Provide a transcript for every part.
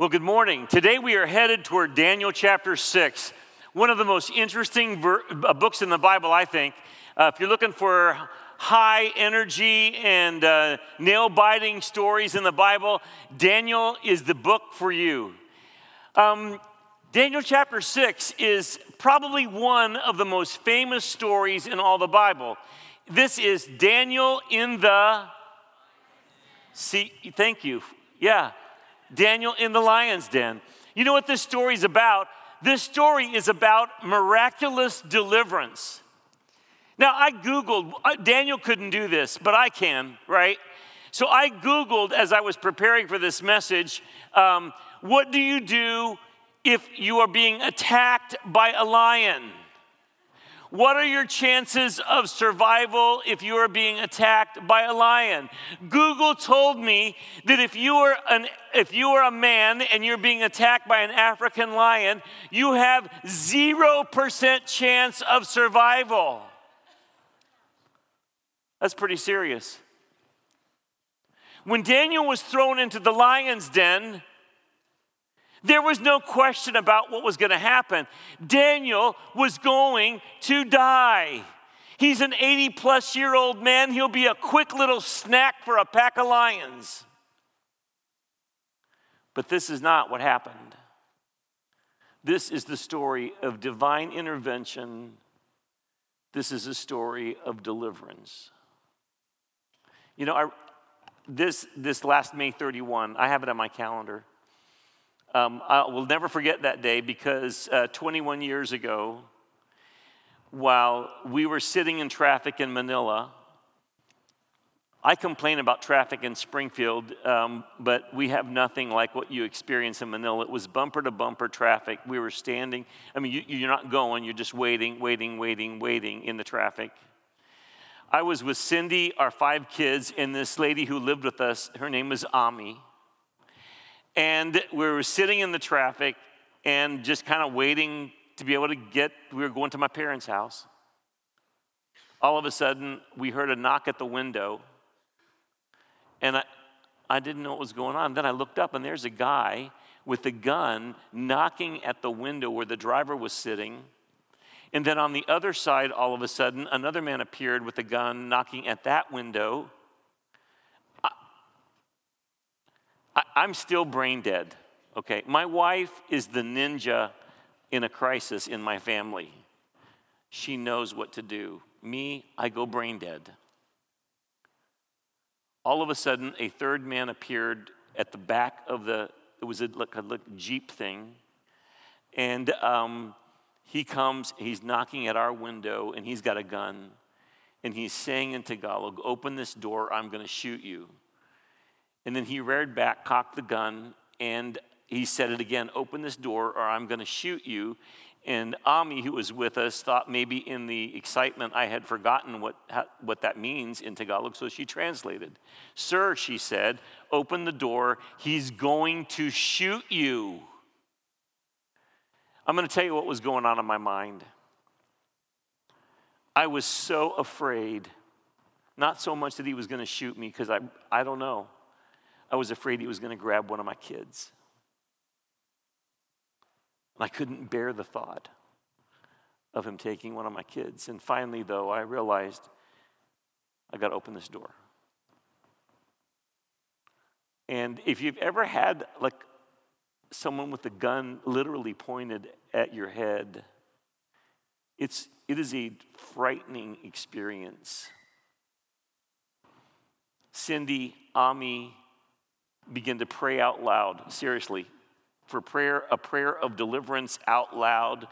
Well, good morning. Today we are headed toward Daniel chapter 6, one of the most interesting ver- uh, books in the Bible, I think. Uh, if you're looking for high energy and uh, nail biting stories in the Bible, Daniel is the book for you. Um, Daniel chapter 6 is probably one of the most famous stories in all the Bible. This is Daniel in the. See, thank you. Yeah, Daniel in the lion's den. You know what this story is about? This story is about miraculous deliverance. Now, I Googled, uh, Daniel couldn't do this, but I can, right? So I Googled as I was preparing for this message um, what do you do if you are being attacked by a lion? What are your chances of survival if you are being attacked by a lion? Google told me that if you are an if you are a man and you're being attacked by an African lion, you have 0% chance of survival. That's pretty serious. When Daniel was thrown into the lion's den, there was no question about what was going to happen. Daniel was going to die. He's an 80 plus year old man. He'll be a quick little snack for a pack of lions. But this is not what happened. This is the story of divine intervention. This is a story of deliverance. You know, I, this, this last May 31, I have it on my calendar. Um, I will never forget that day because uh, 21 years ago, while we were sitting in traffic in Manila, I complain about traffic in Springfield, um, but we have nothing like what you experience in Manila. It was bumper to bumper traffic. We were standing. I mean, you, you're not going, you're just waiting, waiting, waiting, waiting in the traffic. I was with Cindy, our five kids, and this lady who lived with us. Her name was Ami. And we were sitting in the traffic and just kind of waiting to be able to get, we were going to my parents' house. All of a sudden, we heard a knock at the window. And I, I didn't know what was going on. Then I looked up, and there's a guy with a gun knocking at the window where the driver was sitting. And then on the other side, all of a sudden, another man appeared with a gun knocking at that window. I, am still brain dead, okay? My wife is the ninja in a crisis in my family. She knows what to do. Me, I go brain dead. All of a sudden, a third man appeared at the back of the, it was a, like a Jeep thing. And um, he comes, he's knocking at our window, and he's got a gun. And he's saying in Tagalog, Open this door, I'm going to shoot you. And then he reared back, cocked the gun, and he said it again Open this door, or I'm going to shoot you. And Ami, who was with us, thought maybe in the excitement I had forgotten what, what that means in Tagalog, so she translated. Sir, she said, open the door. He's going to shoot you. I'm going to tell you what was going on in my mind. I was so afraid, not so much that he was going to shoot me, because I, I don't know. I was afraid he was going to grab one of my kids. And I couldn't bear the thought of him taking one of my kids. And finally, though, I realized I got to open this door. And if you've ever had like someone with a gun literally pointed at your head, it's, it is a frightening experience. Cindy, Ami, begin to pray out loud, seriously, for prayer, a prayer of deliverance out loud.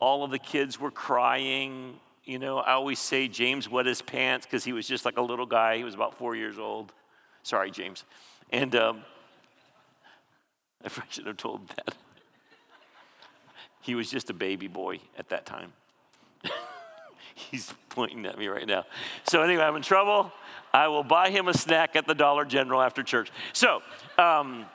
All of the kids were crying. You know, I always say James wet his pants because he was just like a little guy. He was about four years old. Sorry, James. And um, I should have told that. he was just a baby boy at that time. He's pointing at me right now. So, anyway, I'm in trouble. I will buy him a snack at the Dollar General after church. So, um,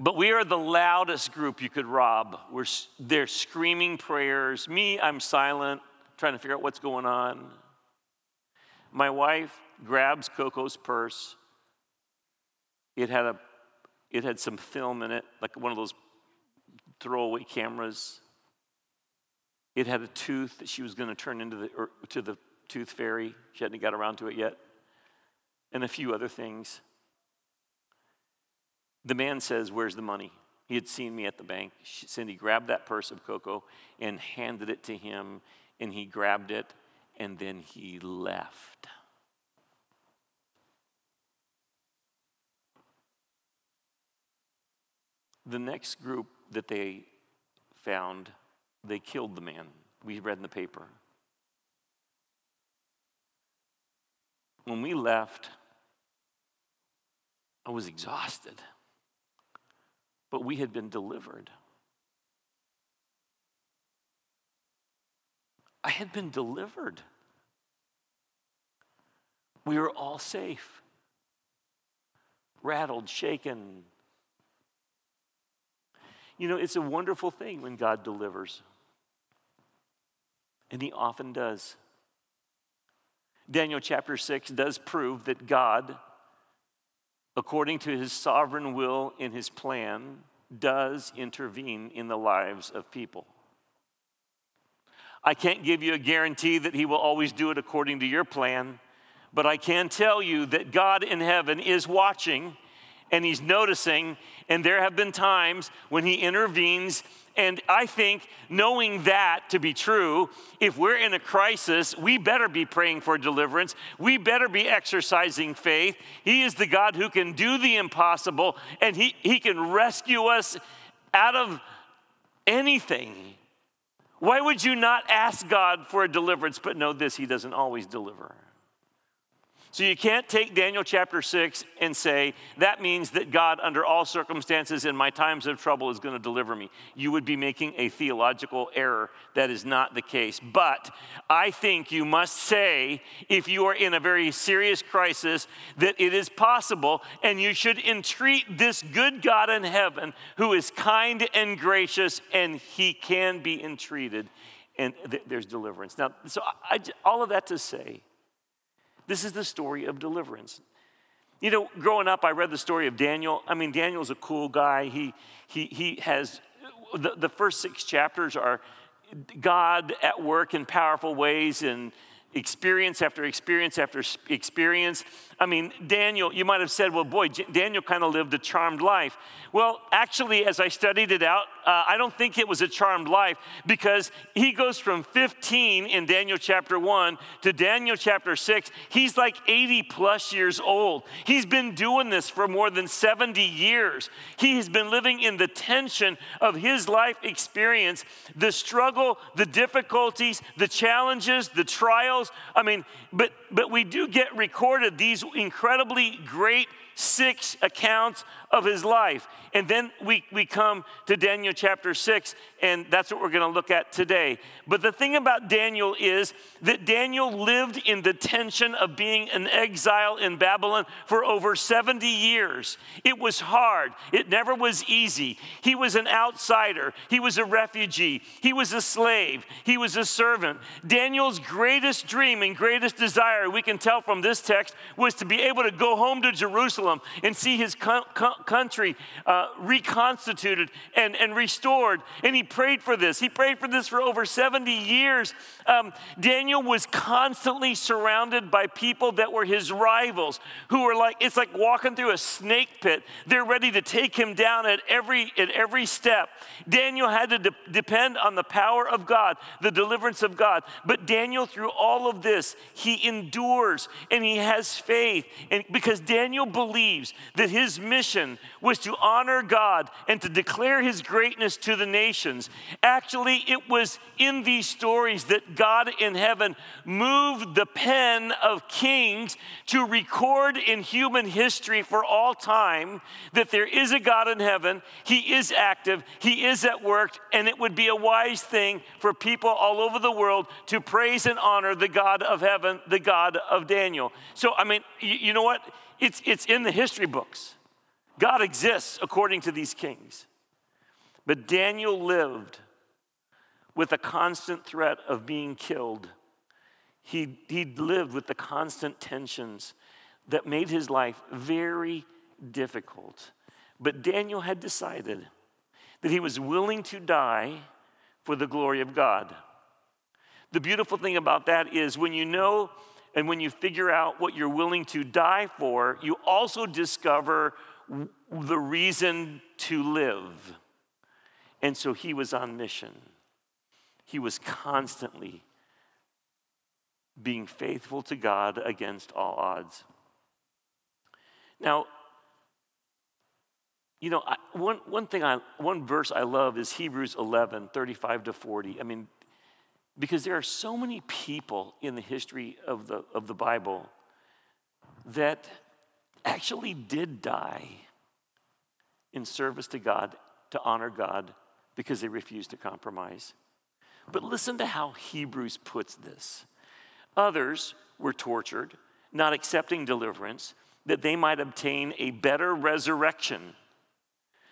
but we are the loudest group you could rob. We're, they're screaming prayers. Me, I'm silent, trying to figure out what's going on. My wife grabs Coco's purse. It had a It had some film in it, like one of those throwaway cameras. It had a tooth that she was going to turn into the, to the tooth fairy. She hadn't got around to it yet. And a few other things. The man says, Where's the money? He had seen me at the bank. Cindy grabbed that purse of Coco and handed it to him, and he grabbed it, and then he left. The next group that they found, they killed the man. We read in the paper. When we left, I was exhausted but we had been delivered. I had been delivered. We were all safe, rattled, shaken. You know, it's a wonderful thing when God delivers, and He often does. Daniel chapter 6 does prove that God according to his sovereign will in his plan, does intervene in the lives of people. I can't give you a guarantee that he will always do it according to your plan, but I can tell you that God in heaven is watching and he's noticing, and there have been times when he intervenes and I think knowing that to be true, if we're in a crisis, we better be praying for deliverance. We better be exercising faith. He is the God who can do the impossible and He, he can rescue us out of anything. Why would you not ask God for a deliverance? But know this, He doesn't always deliver. So you can't take Daniel chapter 6 and say, that means that God, under all circumstances in my times of trouble, is going to deliver me. You would be making a theological error. That is not the case. But I think you must say, if you are in a very serious crisis, that it is possible, and you should entreat this good God in heaven who is kind and gracious, and he can be entreated, and th- there's deliverance. Now, so I, all of that to say, this is the story of deliverance. You know, growing up, I read the story of Daniel. I mean, Daniel's a cool guy. He, he, he has, the, the first six chapters are God at work in powerful ways and experience after experience after experience. I mean, Daniel, you might have said, well, boy, Daniel kind of lived a charmed life. Well, actually, as I studied it out, uh, I don't think it was a charmed life because he goes from 15 in Daniel chapter 1 to Daniel chapter 6. He's like 80 plus years old. He's been doing this for more than 70 years. He has been living in the tension of his life experience, the struggle, the difficulties, the challenges, the trials. I mean, but, but we do get recorded these incredibly great six accounts of his life. And then we, we come to Daniel chapter 6, and that's what we're going to look at today. But the thing about Daniel is that Daniel lived in the tension of being an exile in Babylon for over 70 years. It was hard, it never was easy. He was an outsider, he was a refugee, he was a slave, he was a servant. Daniel's greatest dream and greatest desire, we can tell from this text, was to be able to go home to Jerusalem and see his co- co- country uh, reconstituted and, and restored. And he prayed for this. He prayed for this for over 70 years. Um, Daniel was constantly surrounded by people that were his rivals, who were like, it's like walking through a snake pit. They're ready to take him down at every, at every step. Daniel had to de- depend on the power of God, the deliverance of God. But Daniel, through all of this, he endures and he has faith. And because Daniel believes that his mission was to honor God and to declare his greatness to the nations. Actually, it was in these stories that God in heaven moved the pen of kings to record in human history for all time that there is a God in heaven, he is active, he is at work, and it would be a wise thing for people all over the world to praise and honor the God of heaven, the God of Daniel. So, I mean, you, you know what? It's, it's in the history books. God exists according to these kings. But Daniel lived with a constant threat of being killed. He, he lived with the constant tensions that made his life very difficult. But Daniel had decided that he was willing to die for the glory of God. The beautiful thing about that is when you know and when you figure out what you're willing to die for, you also discover the reason to live. And so he was on mission. He was constantly being faithful to God against all odds. Now, you know, I, one, one thing I, one verse I love is Hebrews 11, 35 to 40. I mean, because there are so many people in the history of the, of the Bible that actually did die in service to God, to honor God, because they refused to compromise. But listen to how Hebrews puts this. Others were tortured, not accepting deliverance, that they might obtain a better resurrection.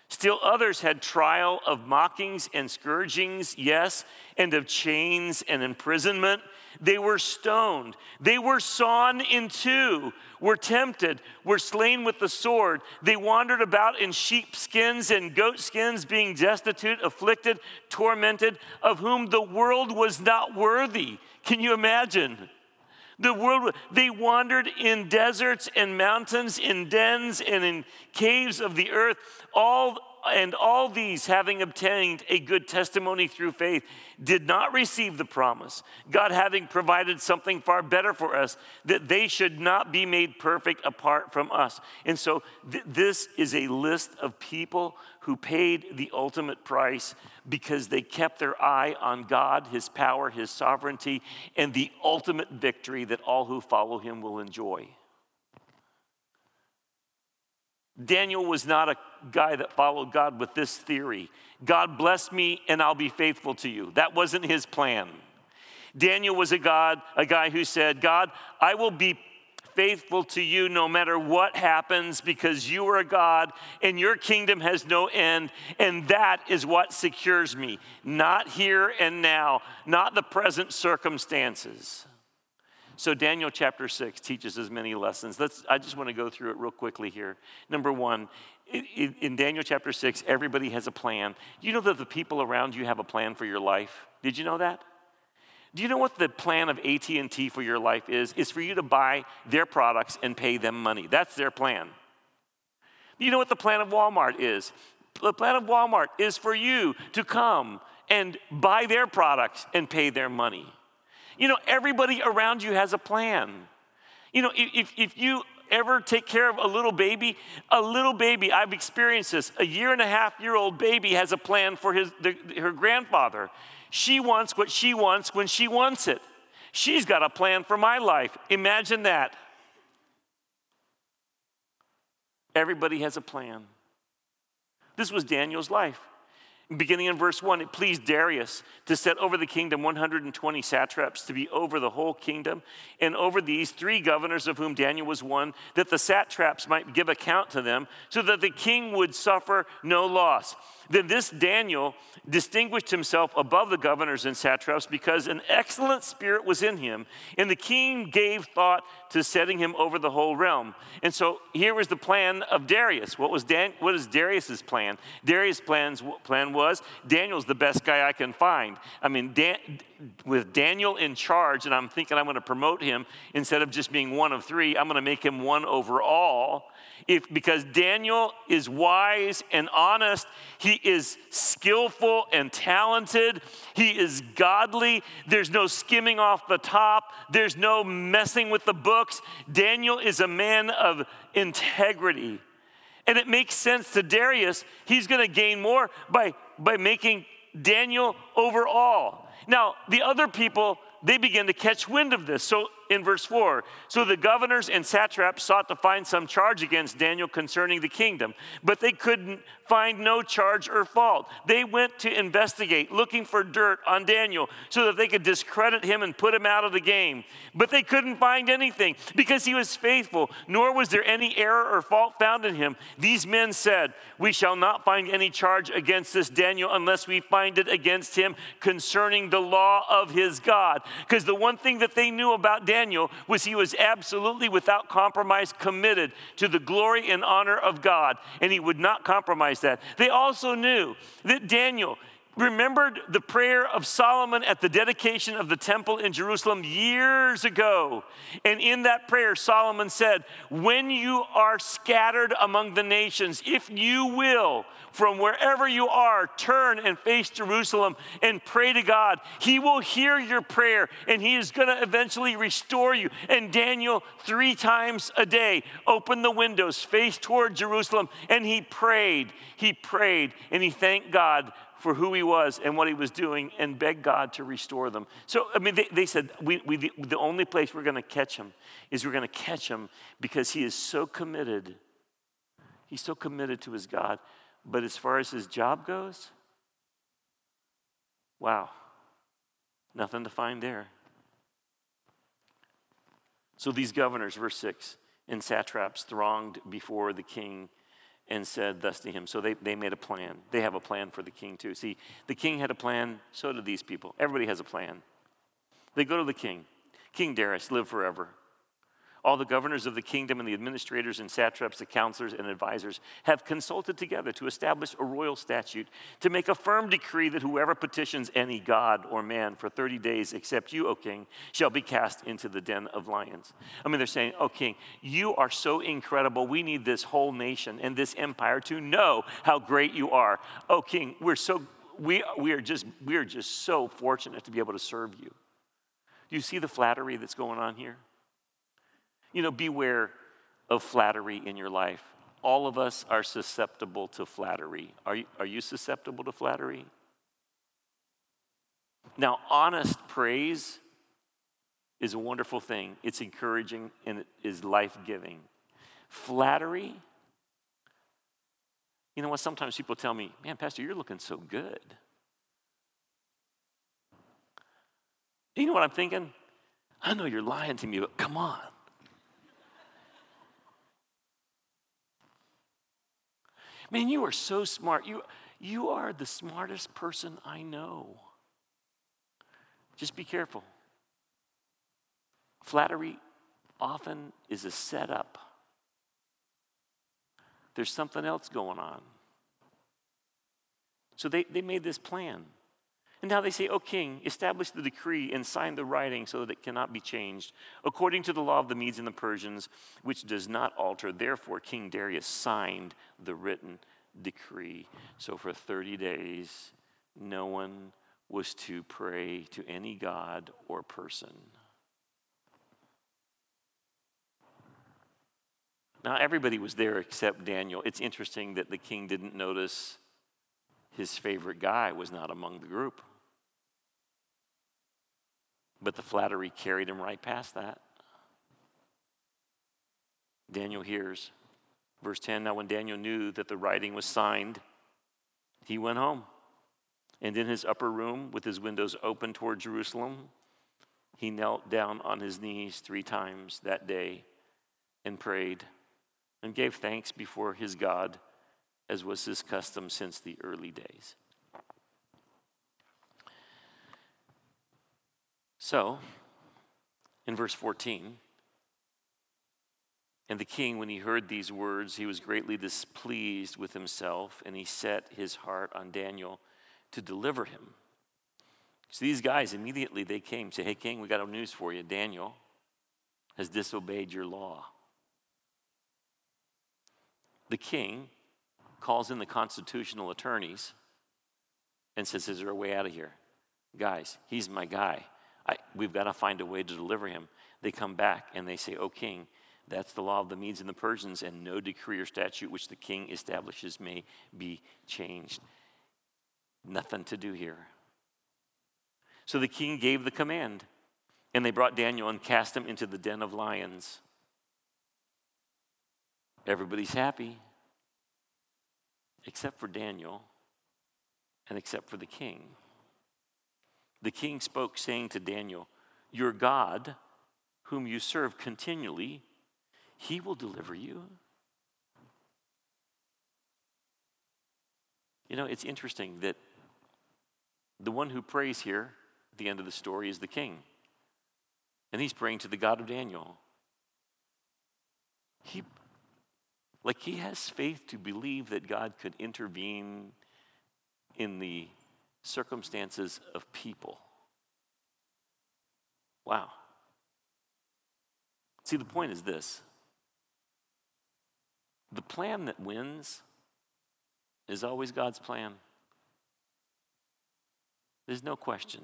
Still others had trial of mockings and scourgings, yes, and of chains and imprisonment. They were stoned. They were sawn in two, were tempted, were slain with the sword. They wandered about in sheepskins and goatskins, being destitute, afflicted, tormented, of whom the world was not worthy. Can you imagine? The world, they wandered in deserts and mountains, in dens and in caves of the earth, all and all these, having obtained a good testimony through faith, did not receive the promise. God having provided something far better for us, that they should not be made perfect apart from us. And so, th- this is a list of people who paid the ultimate price because they kept their eye on God, His power, His sovereignty, and the ultimate victory that all who follow Him will enjoy. Daniel was not a guy that followed God with this theory God bless me and I'll be faithful to you. That wasn't his plan. Daniel was a God, a guy who said, God, I will be faithful to you no matter what happens because you are a God and your kingdom has no end. And that is what secures me, not here and now, not the present circumstances. So, Daniel chapter 6 teaches us many lessons. Let's, I just want to go through it real quickly here. Number one, in, in Daniel chapter 6, everybody has a plan. Do you know that the people around you have a plan for your life? Did you know that? Do you know what the plan of AT&T for your life is? It's for you to buy their products and pay them money. That's their plan. Do you know what the plan of Walmart is? The plan of Walmart is for you to come and buy their products and pay their money. You know, everybody around you has a plan. You know, if, if you ever take care of a little baby, a little baby, I've experienced this, a year and a half year old baby has a plan for his, the, her grandfather. She wants what she wants when she wants it. She's got a plan for my life. Imagine that. Everybody has a plan. This was Daniel's life. Beginning in verse 1, it pleased Darius to set over the kingdom 120 satraps to be over the whole kingdom, and over these three governors, of whom Daniel was one, that the satraps might give account to them, so that the king would suffer no loss. Then this Daniel distinguished himself above the governors and satraps because an excellent spirit was in him, and the king gave thought to setting him over the whole realm. And so here was the plan of Darius. What was Dan, what is Darius's plan? Darius' plans, plan was Daniel's the best guy I can find. I mean, Dan, with Daniel in charge, and I'm thinking I'm going to promote him instead of just being one of three, I'm going to make him one over all if, because Daniel is wise and honest, he is skillful and talented, he is godly, there's no skimming off the top, there's no messing with the books. Daniel is a man of integrity. And it makes sense to Darius, he's going to gain more by, by making Daniel over all. Now, the other people, they begin to catch wind of this. So in verse 4. So the governors and satraps sought to find some charge against Daniel concerning the kingdom, but they couldn't find no charge or fault. They went to investigate, looking for dirt on Daniel so that they could discredit him and put him out of the game. But they couldn't find anything because he was faithful, nor was there any error or fault found in him. These men said, We shall not find any charge against this Daniel unless we find it against him concerning the law of his God. Because the one thing that they knew about Daniel Daniel was he was absolutely without compromise committed to the glory and honor of God, and he would not compromise that. They also knew that Daniel remembered the prayer of Solomon at the dedication of the temple in Jerusalem years ago. And in that prayer, Solomon said, When you are scattered among the nations, if you will, from wherever you are, turn and face Jerusalem and pray to God. He will hear your prayer and He is going to eventually restore you. And Daniel, three times a day, opened the windows, faced toward Jerusalem, and he prayed. He prayed and he thanked God for who he was and what he was doing and begged God to restore them. So, I mean, they, they said, we, we, the, the only place we're going to catch him is we're going to catch him because he is so committed. He's so committed to his God. But as far as his job goes, wow, nothing to find there. So these governors, verse 6, and satraps thronged before the king and said thus to him. So they, they made a plan. They have a plan for the king too. See, the king had a plan, so do these people. Everybody has a plan. They go to the king. King Darius, live forever. All the governors of the kingdom and the administrators and satraps, the counselors and advisors have consulted together to establish a royal statute to make a firm decree that whoever petitions any god or man for 30 days except you, O king, shall be cast into the den of lions. I mean, they're saying, O king, you are so incredible. We need this whole nation and this empire to know how great you are. O king, we're so, we, we, are just, we are just so fortunate to be able to serve you. Do you see the flattery that's going on here? You know, beware of flattery in your life. All of us are susceptible to flattery. Are you, are you susceptible to flattery? Now, honest praise is a wonderful thing. It's encouraging and it is life giving. Flattery, you know what? Sometimes people tell me, man, Pastor, you're looking so good. You know what I'm thinking? I know you're lying to me, but come on. Man, you are so smart. You, you are the smartest person I know. Just be careful. Flattery often is a setup, there's something else going on. So they, they made this plan. And now they say, O king, establish the decree and sign the writing so that it cannot be changed, according to the law of the Medes and the Persians, which does not alter. Therefore, King Darius signed the written decree. So for 30 days, no one was to pray to any god or person. Now, everybody was there except Daniel. It's interesting that the king didn't notice his favorite guy was not among the group. But the flattery carried him right past that. Daniel hears. Verse 10 Now, when Daniel knew that the writing was signed, he went home. And in his upper room, with his windows open toward Jerusalem, he knelt down on his knees three times that day and prayed and gave thanks before his God, as was his custom since the early days. So, in verse 14, and the king, when he heard these words, he was greatly displeased with himself, and he set his heart on Daniel to deliver him. So these guys immediately they came, say, "Hey, king, we got a news for you. Daniel has disobeyed your law." The king calls in the constitutional attorneys and says, "Is there a way out of here, guys? He's my guy. I, we've got to find a way to deliver him. They come back and they say, O king, that's the law of the Medes and the Persians, and no decree or statute which the king establishes may be changed. Nothing to do here. So the king gave the command, and they brought Daniel and cast him into the den of lions. Everybody's happy, except for Daniel and except for the king. The king spoke, saying to Daniel, Your God, whom you serve continually, he will deliver you. You know, it's interesting that the one who prays here at the end of the story is the king. And he's praying to the God of Daniel. He, like he has faith to believe that God could intervene in the circumstances of people. Wow. See, the point is this the plan that wins is always God's plan. There's no question.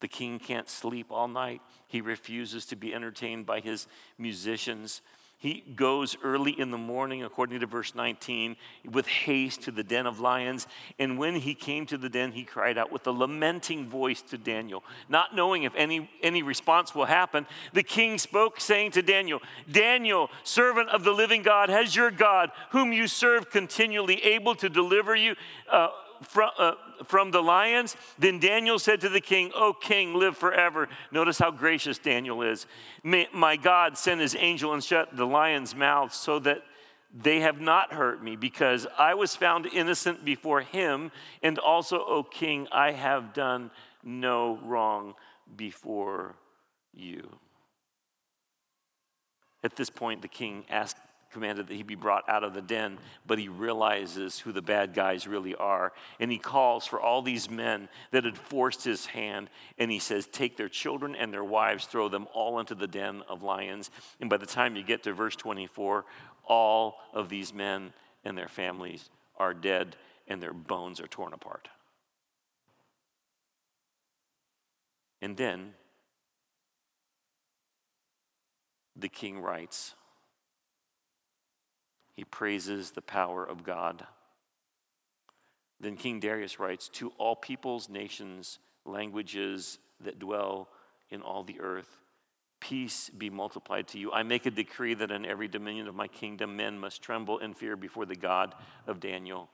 The king can't sleep all night. He refuses to be entertained by his musicians. He goes early in the morning, according to verse 19, with haste to the den of lions. And when he came to the den, he cried out with a lamenting voice to Daniel. Not knowing if any, any response will happen, the king spoke, saying to Daniel, Daniel, servant of the living God, has your God, whom you serve continually, able to deliver you? Uh, from, uh, from the lions? Then Daniel said to the king, O king, live forever. Notice how gracious Daniel is. May, my God sent his angel and shut the lions' mouths so that they have not hurt me, because I was found innocent before him. And also, O king, I have done no wrong before you. At this point, the king asked commanded that he be brought out of the den, but he realizes who the bad guys really are. And he calls for all these men that had forced his hand, and he says, Take their children and their wives, throw them all into the den of lions. And by the time you get to verse 24, all of these men and their families are dead, and their bones are torn apart. And then the king writes, he praises the power of God. Then King Darius writes To all peoples, nations, languages that dwell in all the earth, peace be multiplied to you. I make a decree that in every dominion of my kingdom men must tremble and fear before the God of Daniel.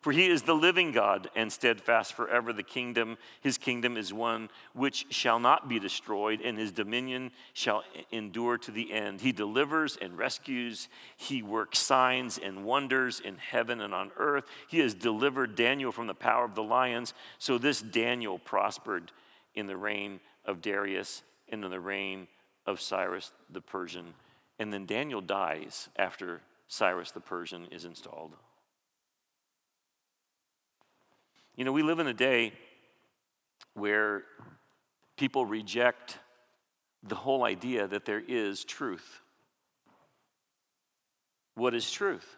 For he is the living God and steadfast forever. The kingdom, his kingdom is one which shall not be destroyed, and his dominion shall endure to the end. He delivers and rescues. He works signs and wonders in heaven and on earth. He has delivered Daniel from the power of the lions. So this Daniel prospered in the reign of Darius and in the reign of Cyrus the Persian. And then Daniel dies after Cyrus the Persian is installed. You know, we live in a day where people reject the whole idea that there is truth. What is truth?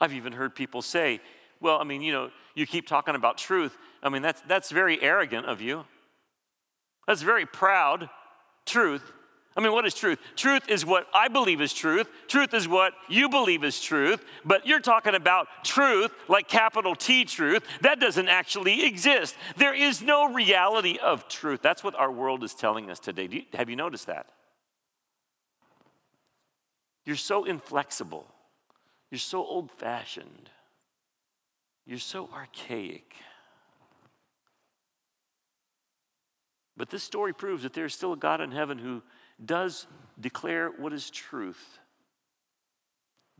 I've even heard people say, well, I mean, you know, you keep talking about truth. I mean, that's, that's very arrogant of you. That's very proud. Truth I mean, what is truth? Truth is what I believe is truth. Truth is what you believe is truth. But you're talking about truth, like capital T truth, that doesn't actually exist. There is no reality of truth. That's what our world is telling us today. You, have you noticed that? You're so inflexible. You're so old fashioned. You're so archaic. But this story proves that there's still a God in heaven who does declare what is truth.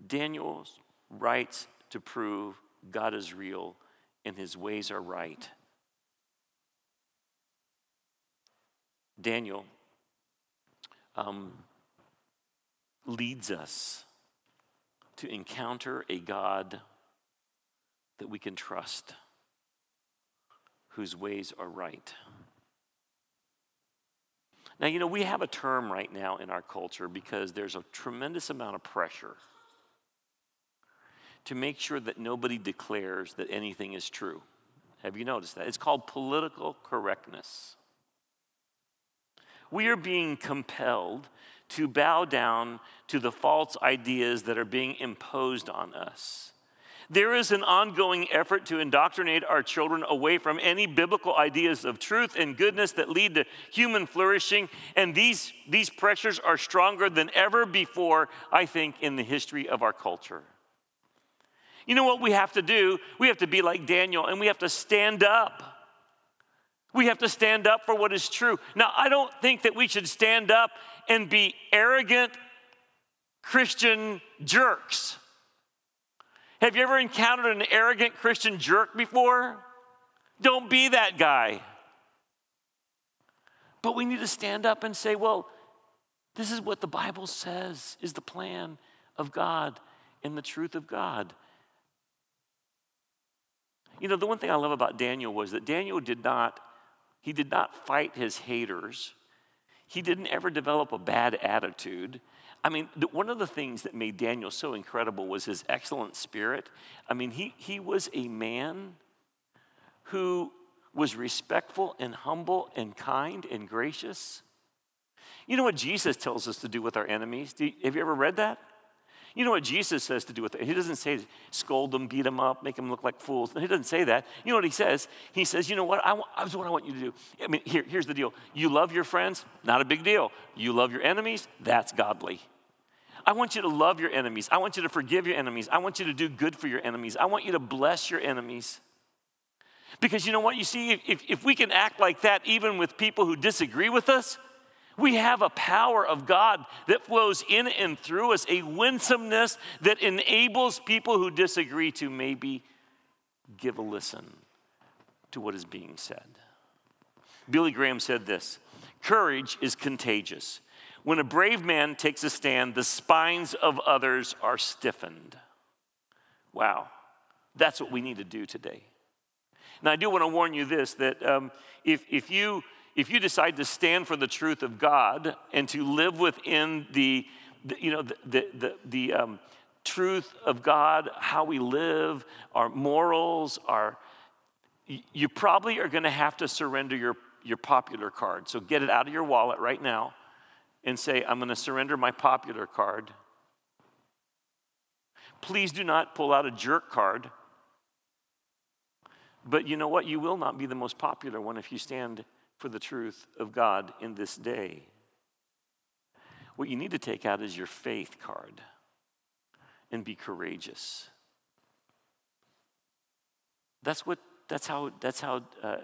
Daniel writes to prove God is real and his ways are right. Daniel um, leads us to encounter a God that we can trust, whose ways are right. Now, you know, we have a term right now in our culture because there's a tremendous amount of pressure to make sure that nobody declares that anything is true. Have you noticed that? It's called political correctness. We are being compelled to bow down to the false ideas that are being imposed on us. There is an ongoing effort to indoctrinate our children away from any biblical ideas of truth and goodness that lead to human flourishing. And these, these pressures are stronger than ever before, I think, in the history of our culture. You know what we have to do? We have to be like Daniel and we have to stand up. We have to stand up for what is true. Now, I don't think that we should stand up and be arrogant Christian jerks. Have you ever encountered an arrogant Christian jerk before? Don't be that guy. But we need to stand up and say, well, this is what the Bible says is the plan of God and the truth of God. You know, the one thing I love about Daniel was that Daniel did not, he did not fight his haters. He didn't ever develop a bad attitude. I mean, one of the things that made Daniel so incredible was his excellent spirit. I mean, he, he was a man who was respectful and humble and kind and gracious. You know what Jesus tells us to do with our enemies? You, have you ever read that? You know what Jesus says to do with it? He doesn't say scold them, beat them up, make them look like fools. He doesn't say that. You know what he says? He says, you know what? I, want, what I want you to do. I mean, here, here's the deal. You love your friends, not a big deal. You love your enemies, that's godly. I want you to love your enemies. I want you to forgive your enemies. I want you to do good for your enemies. I want you to bless your enemies. Because you know what? You see, if, if we can act like that even with people who disagree with us, we have a power of God that flows in and through us, a winsomeness that enables people who disagree to maybe give a listen to what is being said. Billy Graham said this Courage is contagious. When a brave man takes a stand, the spines of others are stiffened. Wow, that's what we need to do today. Now, I do want to warn you this that um, if, if you if you decide to stand for the truth of God and to live within the, the you know, the, the, the, the um, truth of God, how we live, our morals, our, you probably are going to have to surrender your, your popular card. So get it out of your wallet right now and say, I'm going to surrender my popular card. Please do not pull out a jerk card. But you know what? You will not be the most popular one if you stand for the truth of God in this day. What you need to take out is your faith card and be courageous. That's what that's how that's how uh,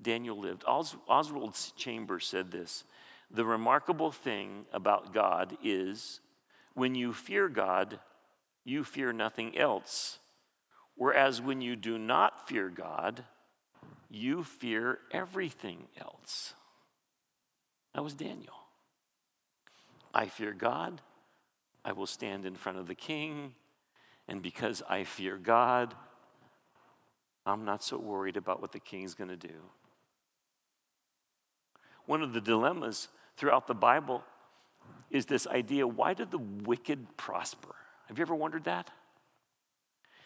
Daniel lived. Os- Oswald Chambers said this: the remarkable thing about God is when you fear God, you fear nothing else. Whereas when you do not fear God, you fear everything else. That was Daniel. I fear God. I will stand in front of the king. And because I fear God, I'm not so worried about what the king's going to do. One of the dilemmas throughout the Bible is this idea why do the wicked prosper? Have you ever wondered that?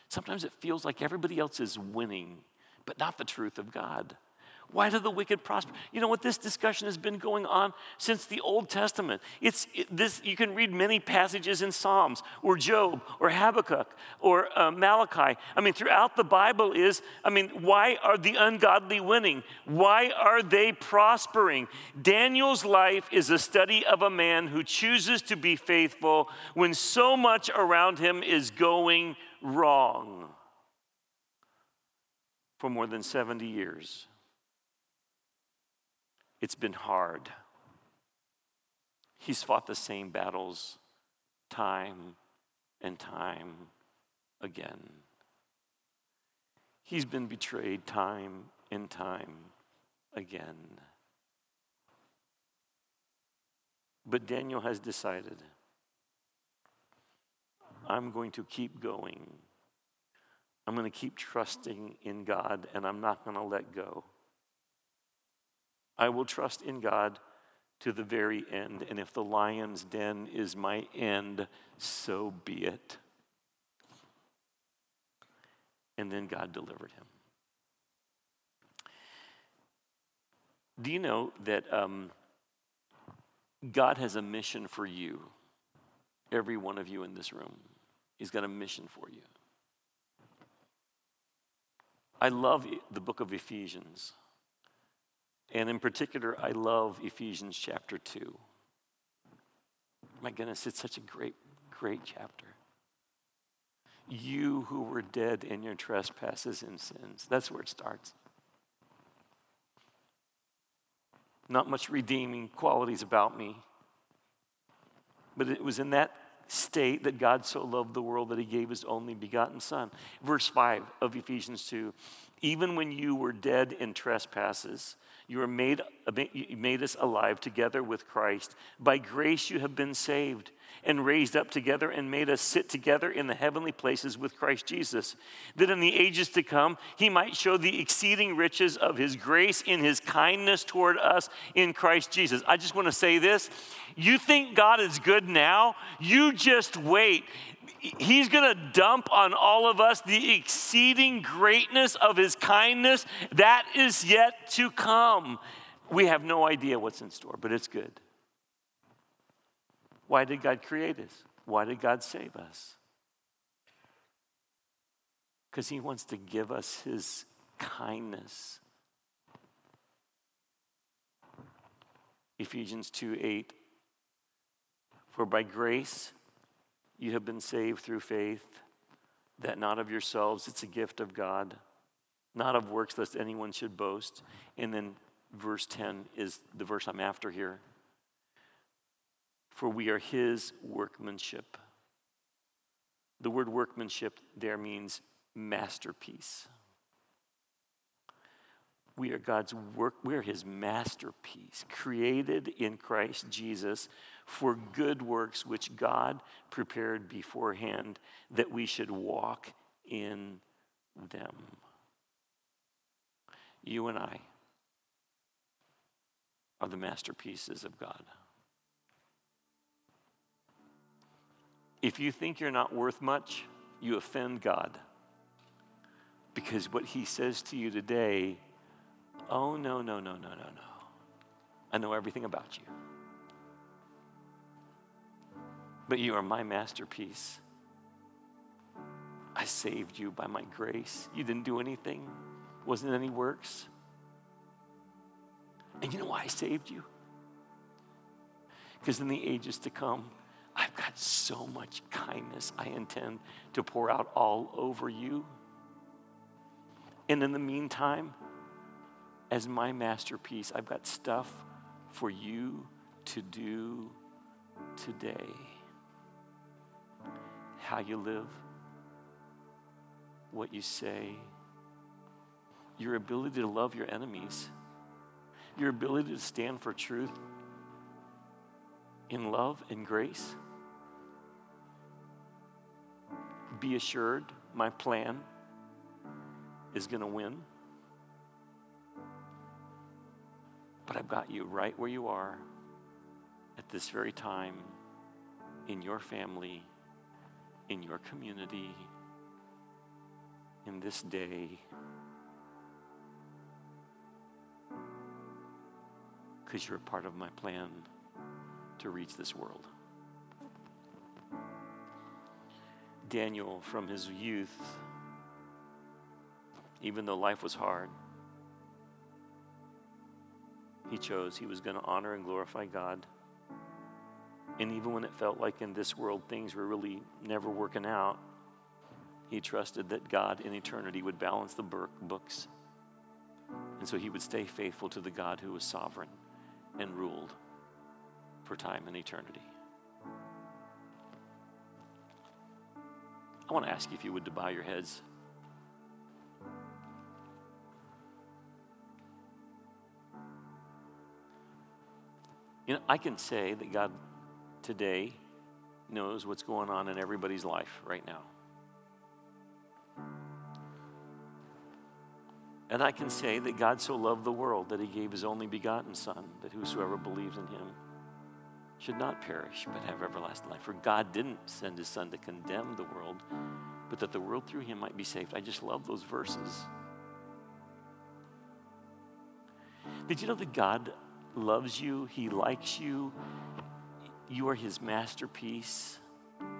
Sometimes it feels like everybody else is winning but not the truth of God. Why do the wicked prosper? You know what? This discussion has been going on since the Old Testament. It's it, this. You can read many passages in Psalms, or Job, or Habakkuk, or uh, Malachi. I mean, throughout the Bible is. I mean, why are the ungodly winning? Why are they prospering? Daniel's life is a study of a man who chooses to be faithful when so much around him is going wrong for more than 70 years. It's been hard. He's fought the same battles time and time again. He's been betrayed time and time again. But Daniel has decided I'm going to keep going I'm going to keep trusting in God and I'm not going to let go. I will trust in God to the very end. And if the lion's den is my end, so be it. And then God delivered him. Do you know that um, God has a mission for you? Every one of you in this room. He's got a mission for you. I love the book of Ephesians. And in particular, I love Ephesians chapter 2. My goodness, it's such a great, great chapter. You who were dead in your trespasses and sins. That's where it starts. Not much redeeming qualities about me. But it was in that state that God so loved the world that he gave his only begotten Son. Verse 5 of Ephesians 2 Even when you were dead in trespasses, you were made, made us alive together with Christ. By grace you have been saved and raised up together and made us sit together in the heavenly places with Christ Jesus, that in the ages to come he might show the exceeding riches of his grace in his kindness toward us in Christ Jesus. I just want to say this. You think God is good now? You just wait. He's going to dump on all of us the exceeding greatness of his kindness that is yet to come. We have no idea what's in store, but it's good. Why did God create us? Why did God save us? Because he wants to give us his kindness. Ephesians 2 8. For by grace you have been saved through faith, that not of yourselves, it's a gift of God, not of works, lest anyone should boast. And then verse 10 is the verse I'm after here. For we are his workmanship. The word workmanship there means masterpiece. We are God's work, we're his masterpiece, created in Christ Jesus for good works which God prepared beforehand that we should walk in them. You and I are the masterpieces of God. If you think you're not worth much, you offend God. Because what He says to you today, oh, no, no, no, no, no, no. I know everything about you but you are my masterpiece. I saved you by my grace. You didn't do anything, wasn't any works. And you know why I saved you? Because in the ages to come, I've got so much kindness I intend to pour out all over you. And in the meantime, as my masterpiece, I've got stuff for you to do today how you live, what you say, your ability to love your enemies, your ability to stand for truth in love and grace. Be assured, my plan is going to win. But I've got you right where you are at this very time in your family in your community, in this day. Because you're a part of my plan to reach this world. Daniel, from his youth, even though life was hard, he chose he was going to honor and glorify God. And even when it felt like in this world things were really never working out, he trusted that God in eternity would balance the books. And so he would stay faithful to the God who was sovereign and ruled for time and eternity. I want to ask you if you would to bow your heads. You know, I can say that God today knows what's going on in everybody's life right now. And I can say that God so loved the world that he gave his only begotten Son, that whosoever believes in him should not perish, but have everlasting life. For God didn't send his Son to condemn the world, but that the world through him might be saved. I just love those verses. Did you know that God loves you? He likes you. You are his masterpiece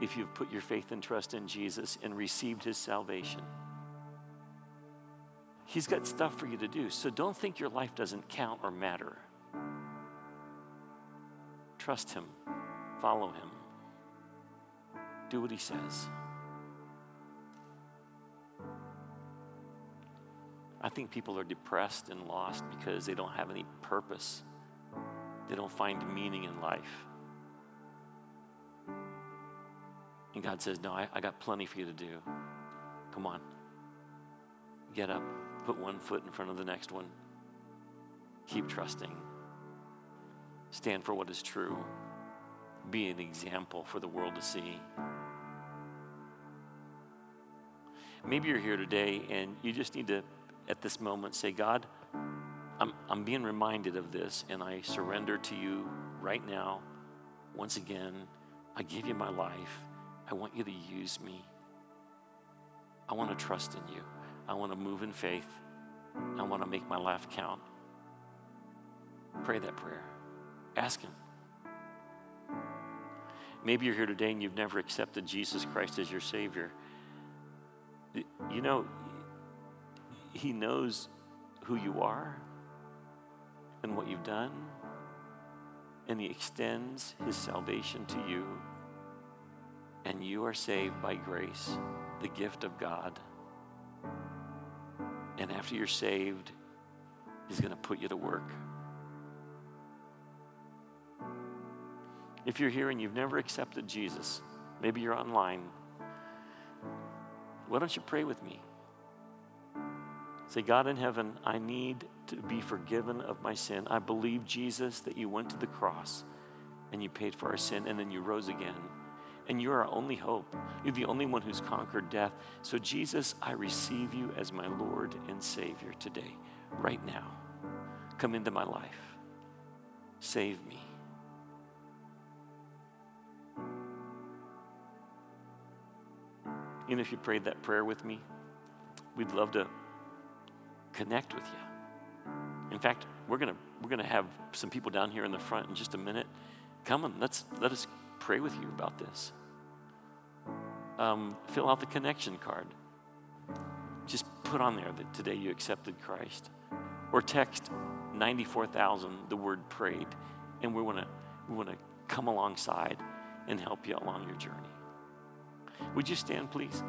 if you've put your faith and trust in Jesus and received his salvation. He's got stuff for you to do, so don't think your life doesn't count or matter. Trust him, follow him, do what he says. I think people are depressed and lost because they don't have any purpose. They don't find meaning in life. And God says, No, I, I got plenty for you to do. Come on. Get up, put one foot in front of the next one. Keep trusting. Stand for what is true. Be an example for the world to see. Maybe you're here today and you just need to, at this moment, say, God, I'm, I'm being reminded of this and I surrender to you right now. Once again, I give you my life. I want you to use me. I want to trust in you. I want to move in faith. I want to make my life count. Pray that prayer. Ask Him. Maybe you're here today and you've never accepted Jesus Christ as your Savior. You know, He knows who you are and what you've done, and He extends His salvation to you, and you are saved by grace, the gift of God. And after you're saved, He's going to put you to work. If you're here and you've never accepted Jesus, maybe you're online, why don't you pray with me? Say, God in heaven, I need to be forgiven of my sin. I believe, Jesus, that you went to the cross and you paid for our sin and then you rose again. And you're our only hope. You're the only one who's conquered death. So, Jesus, I receive you as my Lord and Savior today, right now. Come into my life. Save me. And if you prayed that prayer with me, we'd love to connect with you. In fact, we're gonna we're gonna have some people down here in the front in just a minute. Come and let's let us pray with you about this. Um, fill out the connection card. Just put on there that today you accepted Christ, or text ninety four thousand the word prayed, and we want to we want to come alongside and help you along your journey. Would you stand, please?